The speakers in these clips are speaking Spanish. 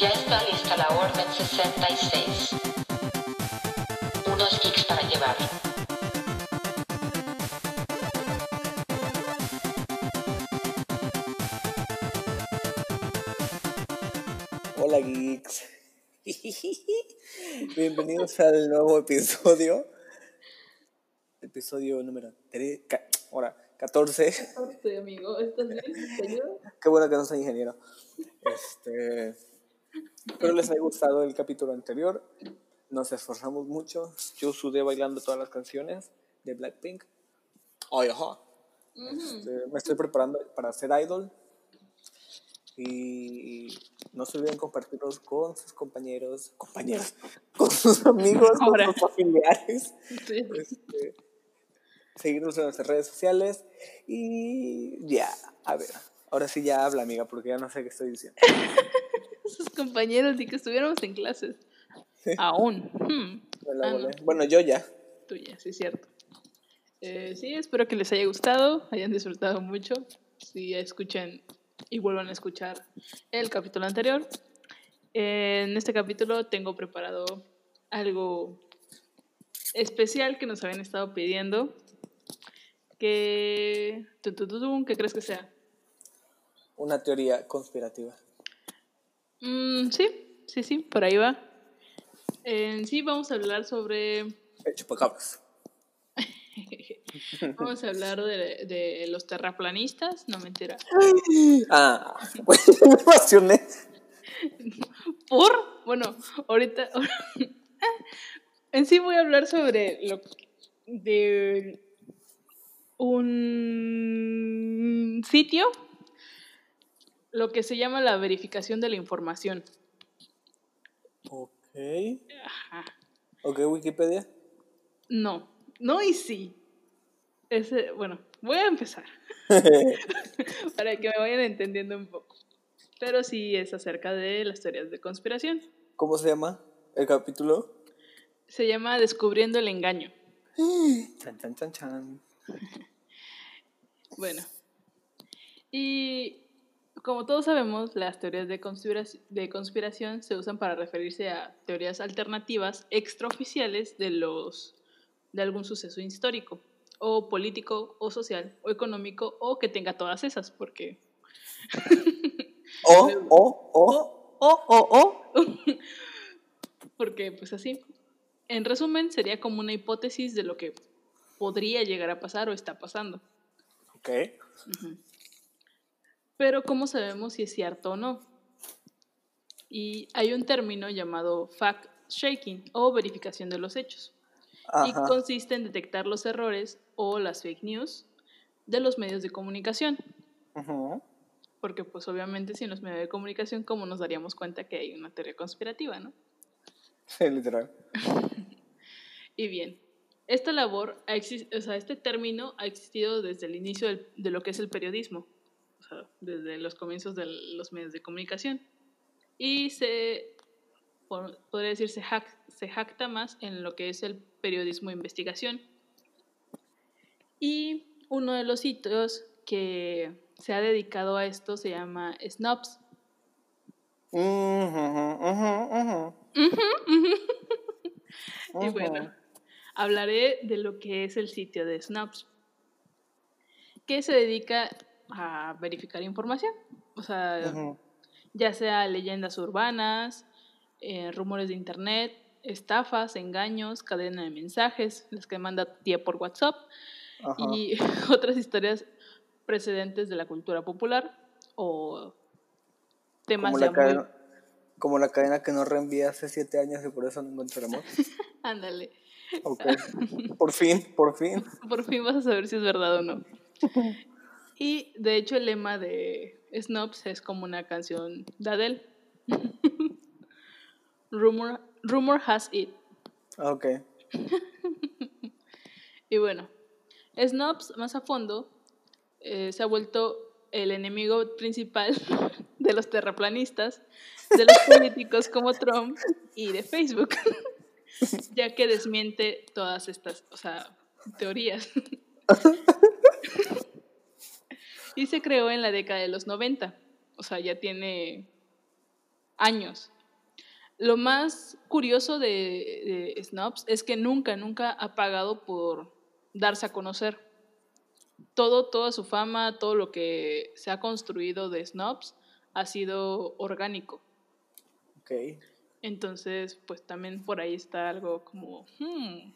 Ya está lista la Orden 66. Unos geeks para llevar. Hola geeks. Bienvenidos al nuevo episodio. Episodio número 3, ahora 14. Estoy amigo, ¿estás bien? ¿Te ayudo? Qué bueno que no soy ingeniero. Este, espero les haya gustado el capítulo anterior. Nos esforzamos mucho. Yo sudé bailando todas las canciones de Blackpink. Ay, ajá. Este, me estoy preparando para ser idol. Y no se olviden compartirlos con sus compañeros, compañeros, con sus amigos, con Ahora. sus familiares. Sí. Este, seguirnos en nuestras redes sociales. Y ya, a ver. Ahora sí ya habla, amiga, porque ya no sé qué estoy diciendo. Sus compañeros y que estuviéramos en clases. Aún. Hmm. Ah, no. Bueno, yo ya. Tuya, sí, cierto. Eh, sí, espero que les haya gustado, hayan disfrutado mucho. Si escuchen y vuelvan a escuchar el capítulo anterior. Eh, en este capítulo tengo preparado algo especial que nos habían estado pidiendo. Que... ¿Qué crees que sea? Una teoría conspirativa. Mm, sí, sí, sí, por ahí va. En sí vamos a hablar sobre... El chupacabras. Vamos a hablar de, de los terraplanistas, no mentira. Ah, bueno, me emocioné. ¿Por? Bueno, ahorita... en sí voy a hablar sobre lo de un sitio, lo que se llama la verificación de la información. Ok. Ajá. Ok, Wikipedia. No, no y sí. Ese, bueno, voy a empezar para que me vayan entendiendo un poco. Pero sí es acerca de las teorías de conspiración. ¿Cómo se llama el capítulo? Se llama Descubriendo el engaño. Chan, chan, chan, chan. Bueno. Y como todos sabemos, las teorías de, conspira- de conspiración se usan para referirse a teorías alternativas extraoficiales de los de algún suceso histórico o político o social o económico o que tenga todas esas porque O, o, o. o o o porque pues así en resumen sería como una hipótesis de lo que podría llegar a pasar o está pasando Ok. Pero ¿cómo sabemos si es cierto o no? Y hay un término llamado fact-shaking o verificación de los hechos. Y consiste en detectar los errores o las fake news de los medios de comunicación. Porque pues obviamente sin los medios de comunicación, ¿cómo nos daríamos cuenta que hay una teoría conspirativa, no? Sí, literal. Y bien, esta labor, ha o sea, este término ha existido desde el inicio del- de lo que es el periodismo, sea, desde los comienzos de los medios de comunicación. Y se, por- podría decir, se, jac- se jacta más en lo que es el periodismo de investigación. Y uno de los sitios que se ha dedicado a esto se llama ujú. Y bueno, hablaré de lo que es el sitio de Snaps, que se dedica a verificar información, o sea, ya sea leyendas urbanas, eh, rumores de internet, estafas, engaños, cadena de mensajes, las que manda tía por WhatsApp y otras historias precedentes de la cultura popular o temas Como la, muy... cadena, como la cadena que nos reenvié hace siete años y por eso no encontramos. Ándale, Ok. Por fin, por fin. por fin vas a saber si es verdad o no. Y de hecho el lema de Snopes es como una canción de Adele. Rumor, rumor has it. Ok. Y bueno, Snopes más a fondo eh, se ha vuelto el enemigo principal de los terraplanistas, de los políticos como Trump y de Facebook, ya que desmiente todas estas, o sea, teorías. Y se creó en la década de los 90, o sea, ya tiene años. Lo más curioso de, de Snobs es que nunca, nunca ha pagado por darse a conocer. Todo, toda su fama, todo lo que se ha construido de Snobs ha sido orgánico. Ok. Entonces, pues también por ahí está algo como, hmm.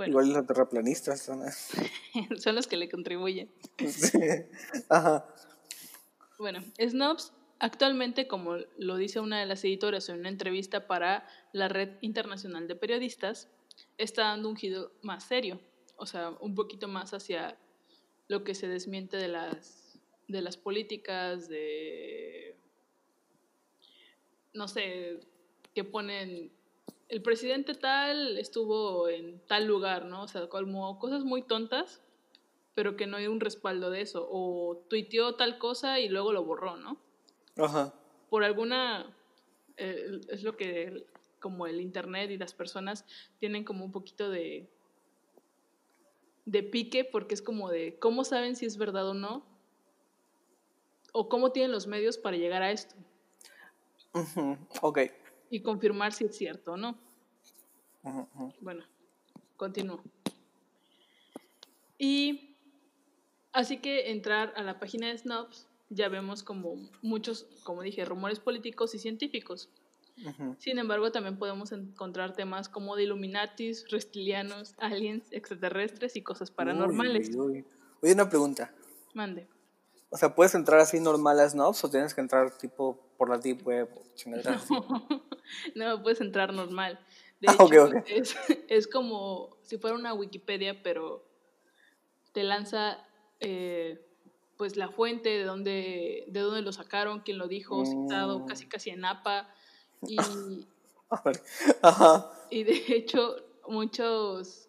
Bueno, Igual los terraplanistas son. son los que le contribuyen. Sí. Ajá. Bueno, Snobs actualmente, como lo dice una de las editoras en una entrevista para la Red Internacional de Periodistas, está dando un giro más serio, o sea, un poquito más hacia lo que se desmiente de las, de las políticas, de, no sé, que ponen, el presidente tal estuvo en tal lugar, ¿no? O sea, como cosas muy tontas, pero que no hay un respaldo de eso, o tuiteó tal cosa y luego lo borró, ¿no? Ajá. por alguna, eh, es lo que como el Internet y las personas tienen como un poquito de, de pique, porque es como de, ¿cómo saben si es verdad o no? O cómo tienen los medios para llegar a esto Ujú. Ok. Y confirmar si es cierto o no. Bueno, continúo. Y así que entrar a la página de Snobs ya vemos como muchos, como dije, rumores políticos y científicos. Sin embargo, también podemos encontrar temas como de Illuminatis, reptilianos, aliens, extraterrestres y cosas paranormales. Uy, uy, uy. Oye, una pregunta. Mande. O sea, ¿puedes entrar así normal a Snobs o tienes que entrar tipo por la Deep Web o chingaderas así? no, puedes entrar normal. De Ah, hecho, ok, ok. Es, es como si fuera una Wikipedia, pero te lanza eh, pues la fuente de dónde, de dónde lo sacaron, quién lo dijo, citado Mm. casi casi en APA. Y. Ajá. y de hecho, muchos,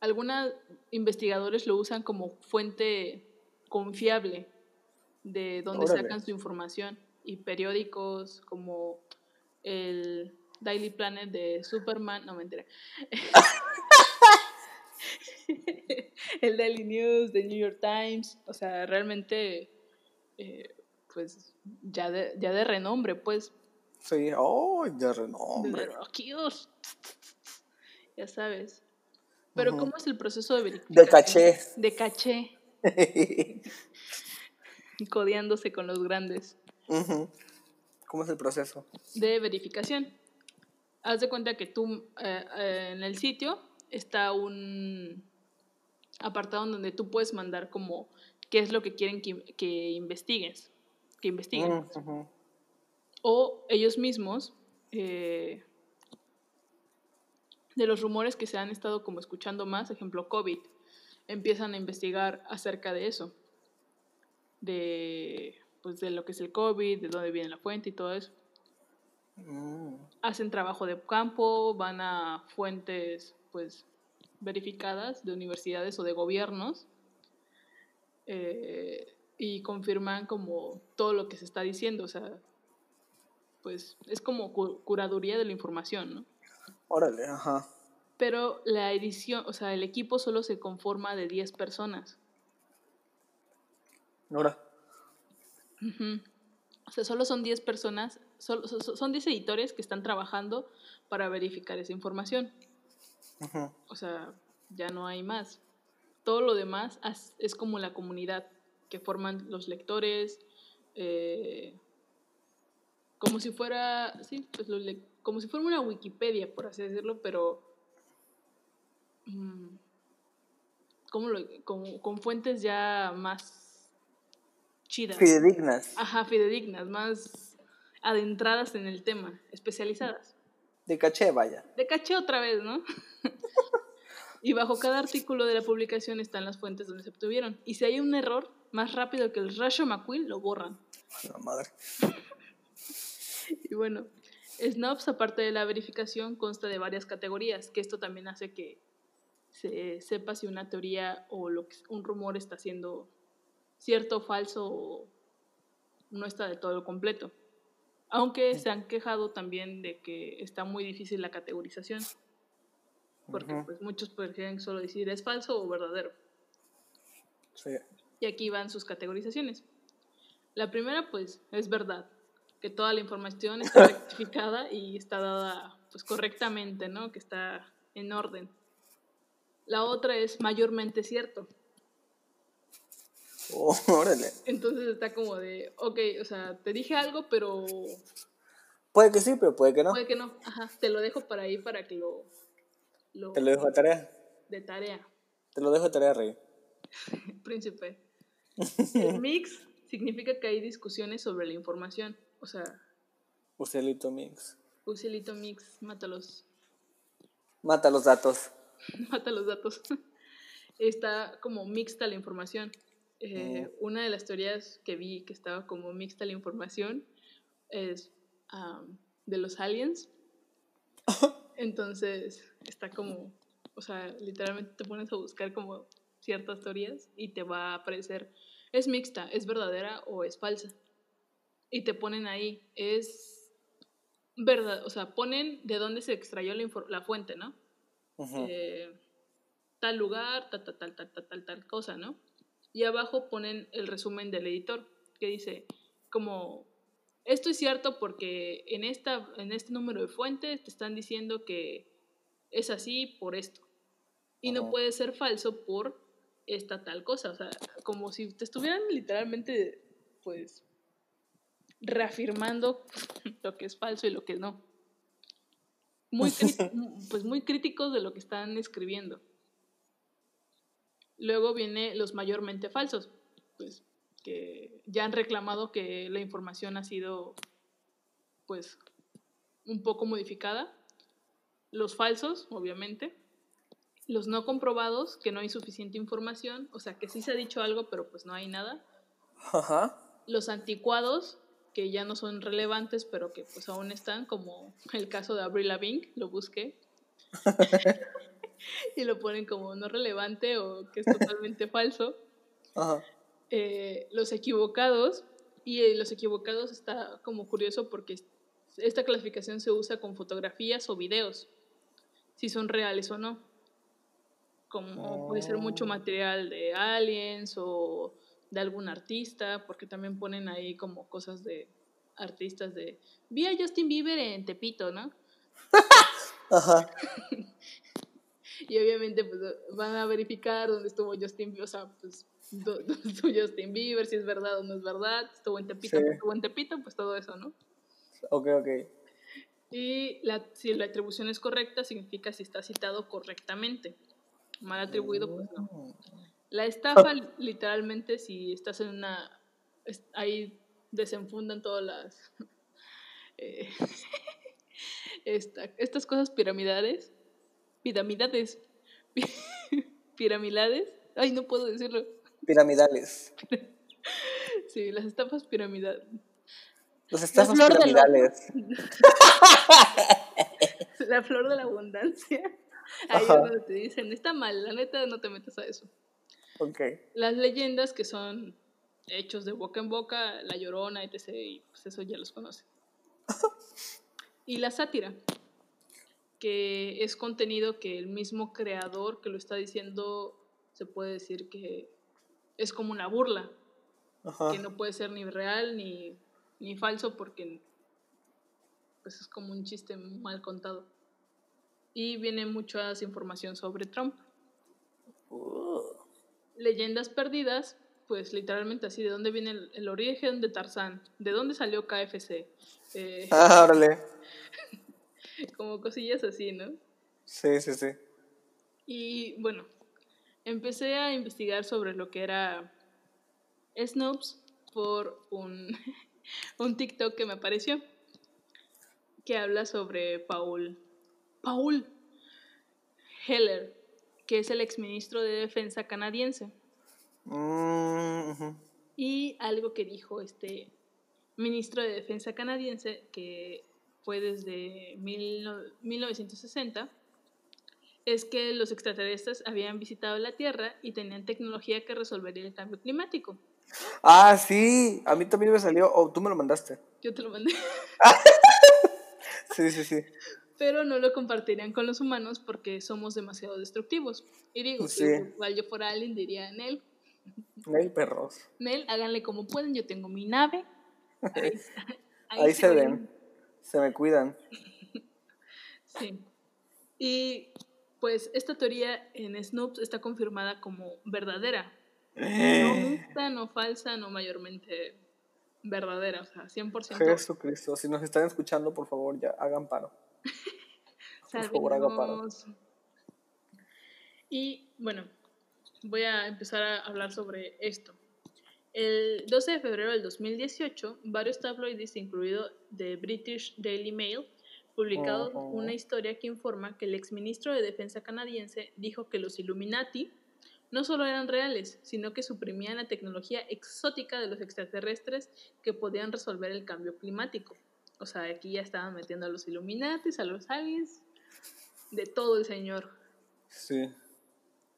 algunos investigadores lo usan como fuente confiable de donde Órale. sacan su información. Y periódicos como el Daily Planet de Superman, no mentira. el Daily News, de New York Times, o sea, realmente, eh, pues, ya de, ya de renombre, pues, Sí. Oh, de de renombre. Rockios. Ya sabes. Pero. ¿cómo es el proceso de verificación? De caché. De caché, codeándose con los grandes. ¿Cómo es el proceso? De verificación. Haz de cuenta que tú, eh, eh, en el sitio, está un apartado en donde tú puedes mandar como qué es lo que quieren que, que investigues, que investiguen. Mm, o ellos mismos, eh, de los rumores que se han estado como escuchando más, ejemplo COVID, empiezan a investigar acerca de eso, de, pues, de lo que es el COVID, de dónde viene la fuente y todo eso. Mm. Hacen trabajo de campo, van a fuentes pues verificadas de universidades o de gobiernos eh, y confirman como todo lo que se está diciendo, o sea, pues es como cu- curaduría de la información, ¿no? Órale, ajá. Pero la edición, o sea, el equipo solo se conforma de 10 personas. Ahora. Ujú. O sea, solo son 10 personas, solo- so- so- son 10 editores que están trabajando para verificar esa información. O sea, ya no hay más. Todo lo demás es como la comunidad que forman los lectores, eh, como si fuera, sí, pues lec- como si fuera una Wikipedia, por así decirlo, pero ¿cómo lo- con, con fuentes ya más chidas. Fidedignas. Ajá, fidedignas, más adentradas en el tema, especializadas. De caché, vaya. De caché otra vez, ¿no? y bajo cada artículo de la publicación están las fuentes donde se obtuvieron. Y si hay un error, más rápido que el Rasho McQueen lo borran. La madre. Y bueno, Snobs, aparte de la verificación, consta de varias categorías, que esto también hace que se sepa si una teoría o lo que, un rumor está siendo cierto o falso o no está de todo completo. Aunque se han quejado también de que está muy difícil la categorización, porque pues muchos prefieren solo decir es falso o verdadero. Sí. Y aquí van sus categorizaciones. La primera, pues, es verdad. que toda la información está rectificada y está dada pues correctamente, ¿no? Que está en orden. La otra es mayormente cierto. Oh, órale. Entonces está como de, ok, o sea, te dije algo, pero Puede que sí, pero puede que no. puede que no. Ajá, te lo dejo para ahí para que lo, lo Te lo dejo de tarea. de tarea, Te lo dejo de tarea, Rey. príncipe. El mix significa que hay discusiones sobre la información. O sea, Uselito Mix. Usilito mix, mátalos, Mata los datos. mata los datos. Está como mixta la información. Eh, Una de las teorías que vi que estaba como mixta la información es de los aliens. Entonces está como, o sea, literalmente te pones a buscar como ciertas teorías y te va a aparecer, es mixta, es verdadera o es falsa. Y te ponen ahí, es verdad, o sea, ponen de dónde se extrayó la fuente, ¿no? Eh, tal lugar, tal, tal, tal, tal, tal, tal, cosa, ¿no? Y abajo ponen el resumen del editor, que dice, como, esto es cierto porque en, esta, en este número de fuentes te están diciendo que es así por esto. Y no puede ser falso por esta tal cosa. O sea, como si te estuvieran literalmente, pues, reafirmando lo que es falso y lo que no. Muy, cri- pues muy críticos de lo que están escribiendo. Luego viene los mayormente falsos, pues que ya han reclamado que la información ha sido pues un poco modificada. Los falsos, obviamente. Los no comprobados, que no hay suficiente información, o sea, que sí se ha dicho algo, pero pues no hay nada. Ajá. Los anticuados, que ya no son relevantes, pero que pues aún están, como el caso de Avril Lavigne, lo busqué. y lo ponen como no relevante o que es totalmente falso. Ajá. Eh, los equivocados, y eh, los equivocados está como curioso porque es- esta clasificación se usa con fotografías o videos, si son reales o no. Como puede ser mucho Oh. material de aliens o de algún artista, porque también ponen ahí como cosas de artistas de... Vi a Justin Bieber en Tepito, ¿no? Ajá. Y obviamente pues van a verificar dónde estuvo Justin Bieber, o sea, pues dó- dónde estuvo Justin Bieber, si es verdad o no es verdad, estuvo en Tepito, Sí. no estuvo en Tepito, pues todo eso, ¿no? Ok, ok. Y la, si la atribución es correcta, significa si está citado correctamente. Mal atribuido, pues no. La estafa, literalmente, si estás en una... ahí desenfundan todas las... eh, esta- estas cosas piramidales. Piramidades. Piramidales. Ay, no puedo decirlo. Piramidales. Sí, las estafas piramidales. Los estafas piramidales. La flor de la abundancia. Ahí es donde te dicen, está mal, la neta, no te metas a eso. Las leyendas que son hechos de boca en boca, La Llorona, etc. Y pues eso ya los conocen. Y la sátira, que es contenido que el mismo creador que lo está diciendo se puede decir que es como una burla, Ajá. que no puede ser ni real ni, ni falso porque pues es como un chiste mal contado. Y viene mucha información sobre Trump. Leyendas perdidas, pues literalmente así, ¿de dónde viene el, el origen de Tarzán? ¿De dónde salió KFC? Eh, Ah, órale. como cosillas así, ¿no? Sí, sí, sí. Y bueno, empecé a investigar sobre lo que era Snopes por un, un TikTok que me apareció, que habla sobre Paul, Paul Heller, que es el exministro de Defensa canadiense. Mm. Y algo que dijo este ministro de Defensa canadiense, que fue desde mil no- 1960, es que los extraterrestres habían visitado la Tierra y tenían tecnología que resolvería el cambio climático. Ah, sí. A mí también me salió. Oh, tú me lo mandaste. Yo te lo mandé. Sí, sí, sí. Pero no lo compartirían con los humanos porque somos demasiado destructivos. Y digo, Sí. si igual yo fuera alien, diría, Nel, Nel perros. Nel, háganle como pueden, yo tengo mi nave. Ahí está. Ahí se ven. Se me cuidan. Sí. Y pues esta teoría en Snopes está confirmada como verdadera. No mixta, no falsa, no mayormente verdadera, o sea, 100%. Jesucristo, si nos están escuchando, por favor, ya hagan paro. Salvemos. Y bueno, voy a empezar a hablar sobre esto. El 12 de febrero del 2018, varios tabloides, incluido The British Daily Mail, publicaron una historia que informa que el exministro de Defensa canadiense dijo que los Illuminati no solo eran reales, sino que suprimían la tecnología exótica de los extraterrestres que podían resolver el cambio climático. O sea, aquí ya estaban metiendo a los Illuminatis, a los aliens, de todo el señor. Sí.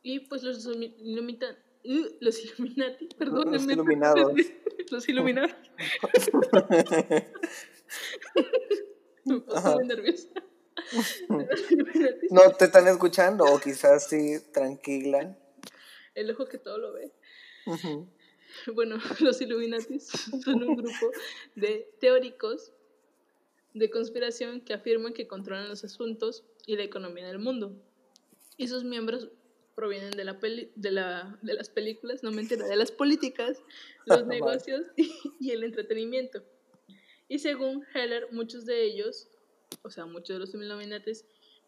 Y pues los, ilumi- ilumita- uh, los Illuminati, perdónenme. iluminados. los Illuminati. Me puse muy nerviosa. Los No te están escuchando, o quizás sí, tranquila. El ojo que todo lo ve. Bueno, los Illuminatis son un grupo de teóricos de conspiración que afirman que controlan los asuntos y la economía del mundo. Y sus miembros provienen de, la peli- de, la, de las películas, no mentira, de las políticas, los negocios y el entretenimiento. Y según Heller, muchos de ellos, o sea, muchos de los Illuminatis,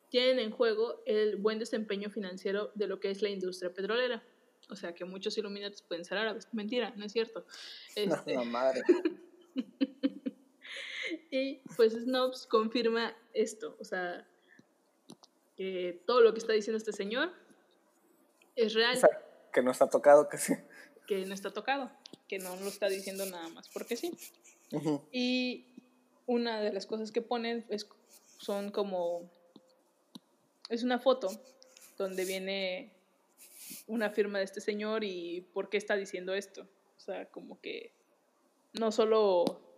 tienen en juego el buen desempeño financiero de lo que es la industria petrolera. O sea, que muchos Illuminatis pueden ser árabes. Mentira, no es cierto. No, Este, la madre. Y pues Snopes confirma esto, o sea, que todo lo que está diciendo este señor es real, O sea, que no está tocado, que sí. que no está tocado, que no lo está diciendo nada más porque sí. Y una de las cosas que ponen es, son como, es una foto donde viene una firma de este señor y por qué está diciendo esto. O sea, como que no solo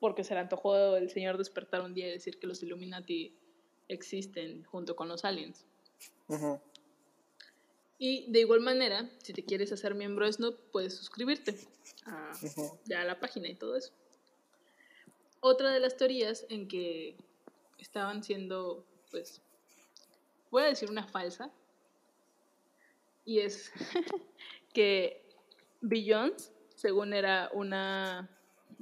porque se le antojó el señor despertar un día y decir que los Illuminati existen junto con los aliens. Ujú. Y de igual manera, si te quieres hacer miembro de Snoop, puedes suscribirte a, ya a la página y todo eso. Otra de las teorías en que estaban siendo, pues, voy a decir una falsa, y es que Beyoncé, según era una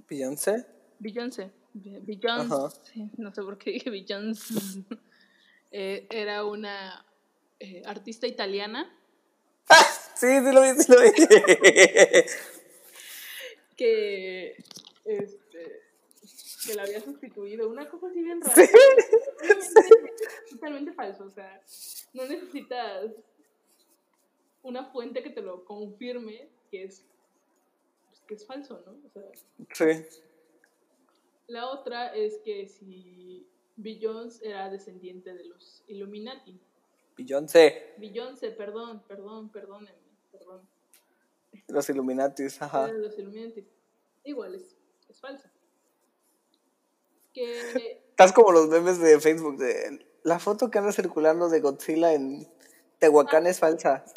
Beyoncé. Beyoncé, Be- Beyoncé, Ajá. sí, no sé por qué dije Beyoncé, Eh, era una eh, artista italiana Sí, sí lo vi, sí lo vi. que este que la había sustituido una cosa así bien rara Sí. Totalmente- totalmente falso o sea no necesitas una fuente que te lo confirme que es pues, que es falso no o sea Sí. La otra es que si Beyoncé era descendiente de los Illuminati Beyoncé. Beyoncé perdón perdón perdónenme perdón Los Illuminatis, ajá. Los Illuminati igual es, es falsa que Estás como los memes de Facebook de la foto que anda circulando de Godzilla en Tehuacán es falsa.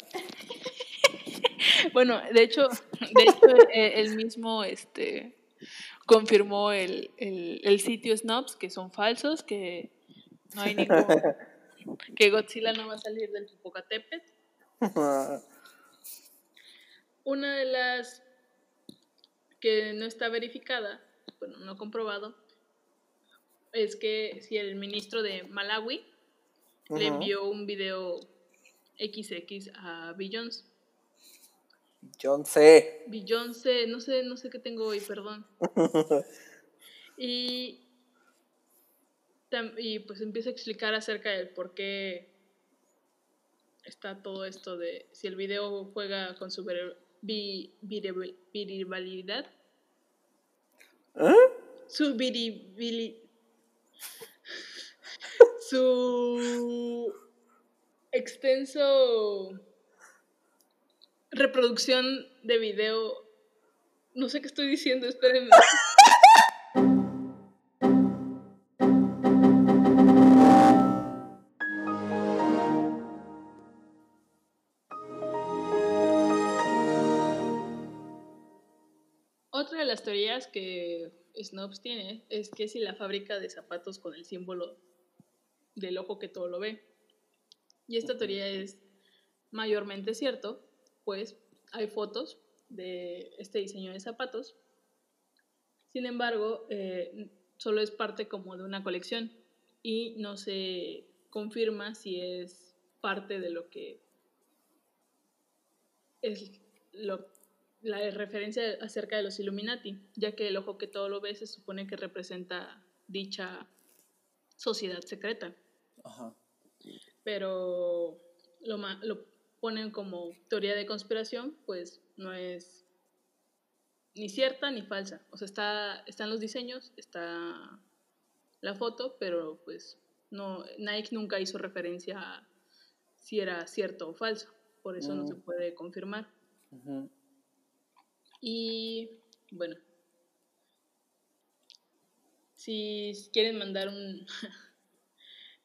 Bueno, de hecho, de hecho eh, él mismo este, confirmó el, el, el sitio Snobs que son falsos, que no hay ningún... que Godzilla no va a salir del Popocatépetl. Una de las que no está verificada, bueno, no comprobado, es que si el ministro de Malawi le envió un video XX a Beyoncé. Beyoncé. Beyoncé, no sé, no sé qué tengo hoy, perdón. Y, y pues empieza a explicar acerca del por qué está todo esto de si el video juega con su vi-. ¿Eh? Su viribili- su extenso reproducción de video. No sé qué estoy diciendo, espérenme. Otra de las teorías que Snopes tiene es que si la fábrica de zapatos con el símbolo del ojo que todo lo ve. Y esta teoría es mayormente cierto, pues hay fotos de este diseño de zapatos. Sin embargo, eh, solo es parte como de una colección y no se confirma si es parte de lo que es lo, la referencia acerca de los Illuminati, ya que el ojo que todo lo ve se supone que representa dicha sociedad secreta. Ajá. Pero lo ponen como teoría de conspiración, pues no es ni cierta ni falsa. O sea, está, están los diseños, está la foto, pero pues no, Nike nunca hizo referencia a si era cierto o falso. Por eso no Mm. se puede confirmar. Y bueno, si quieren mandar un,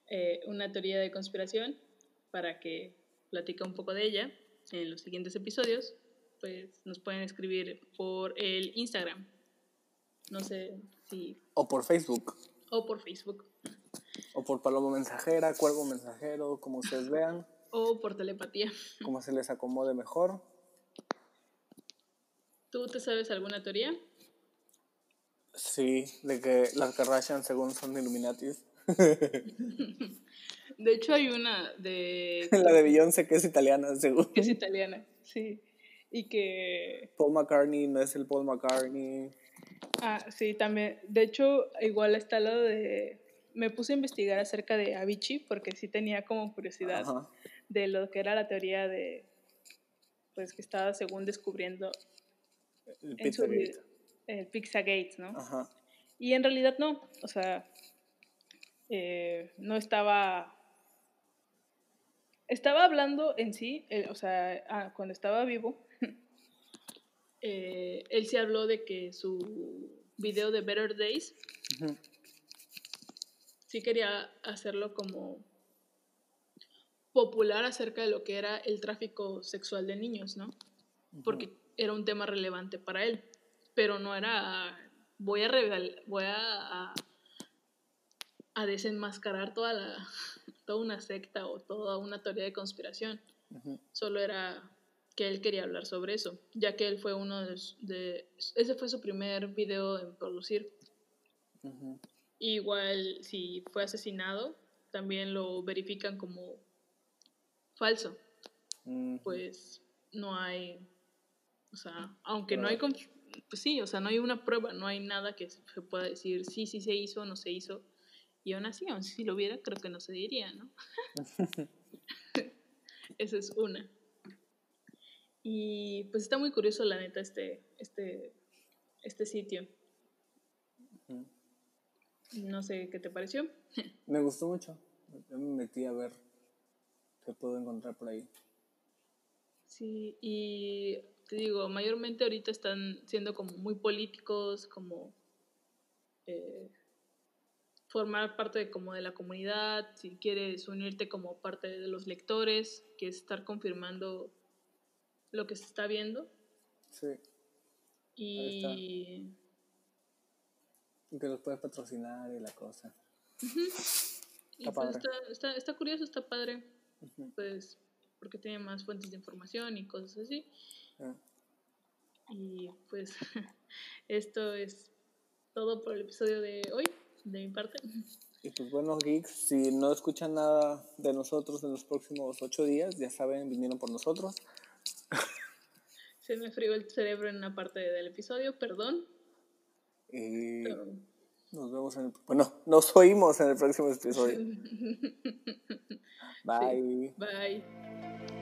eh, una teoría de conspiración para que platique un poco de ella en los siguientes episodios, pues nos pueden escribir por el Instagram. No sé si... O por Facebook. O por Facebook. O por Paloma Mensajera, Cuervo Mensajero, como ustedes vean, O por telepatía. como se les acomode mejor. ¿Tú te sabes alguna teoría? Sí, de que las Kardashian según son Illuminatis. De hecho hay una de... La de Beyoncé que es italiana, según. que es italiana, sí. Y que Paul McCartney no es el Paul McCartney. Ah, sí, también. De hecho, igual está lo de... Me puse a investigar acerca de Avicii porque sí tenía como curiosidad Ajá. de lo que era la teoría de... Pues que estaba según descubriendo El su Pizzagate. el Pizzagate, ¿no? Ajá. Y en realidad no, o sea, eh, no estaba... Estaba hablando en sí, eh, o sea, ah, cuando estaba vivo, eh, él sí habló de que su video de Better Days sí quería hacerlo como popular acerca de lo que era el tráfico sexual de niños, ¿no? Porque era un tema relevante para él, pero no era voy a voy a, a, a desenmascarar toda la toda una secta o toda una teoría de conspiración. Solo era que él quería hablar sobre eso, ya que él fue uno de, ese fue su primer video en producir. Igual si fue asesinado, también lo verifican como falso. Pues no hay, o sea, aunque no hay, pues sí, o sea, no hay una prueba, no hay nada que se pueda decir sí, sí se hizo, no se hizo. Y aún así, aun si lo hubiera, creo que no se diría, ¿no? Esa es una. Y pues está muy curioso, la neta, este, este, este sitio. No sé qué te pareció. Me gustó mucho. Yo me metí a ver qué puedo encontrar por ahí. Sí, y te digo, mayormente ahorita están siendo como muy políticos, como eh, formar parte de, como de la comunidad, si quieres unirte como parte de los lectores, que es estar confirmando lo que se está viendo. Sí. Y Y que los puedes patrocinar y la cosa. y Está pues está, está, está curioso, está padre, pues porque tiene más fuentes de información y cosas así. Ah. Y pues esto es todo por el episodio de hoy, de mi parte. Y pues bueno, geeks, si no escuchan nada de nosotros en los próximos ocho días, ya saben, vinieron por nosotros. Se me frío el cerebro en una parte del episodio, perdón. Y pero- nos vemos en el... Bueno, nos oímos en el próximo episodio. Bye. Bye.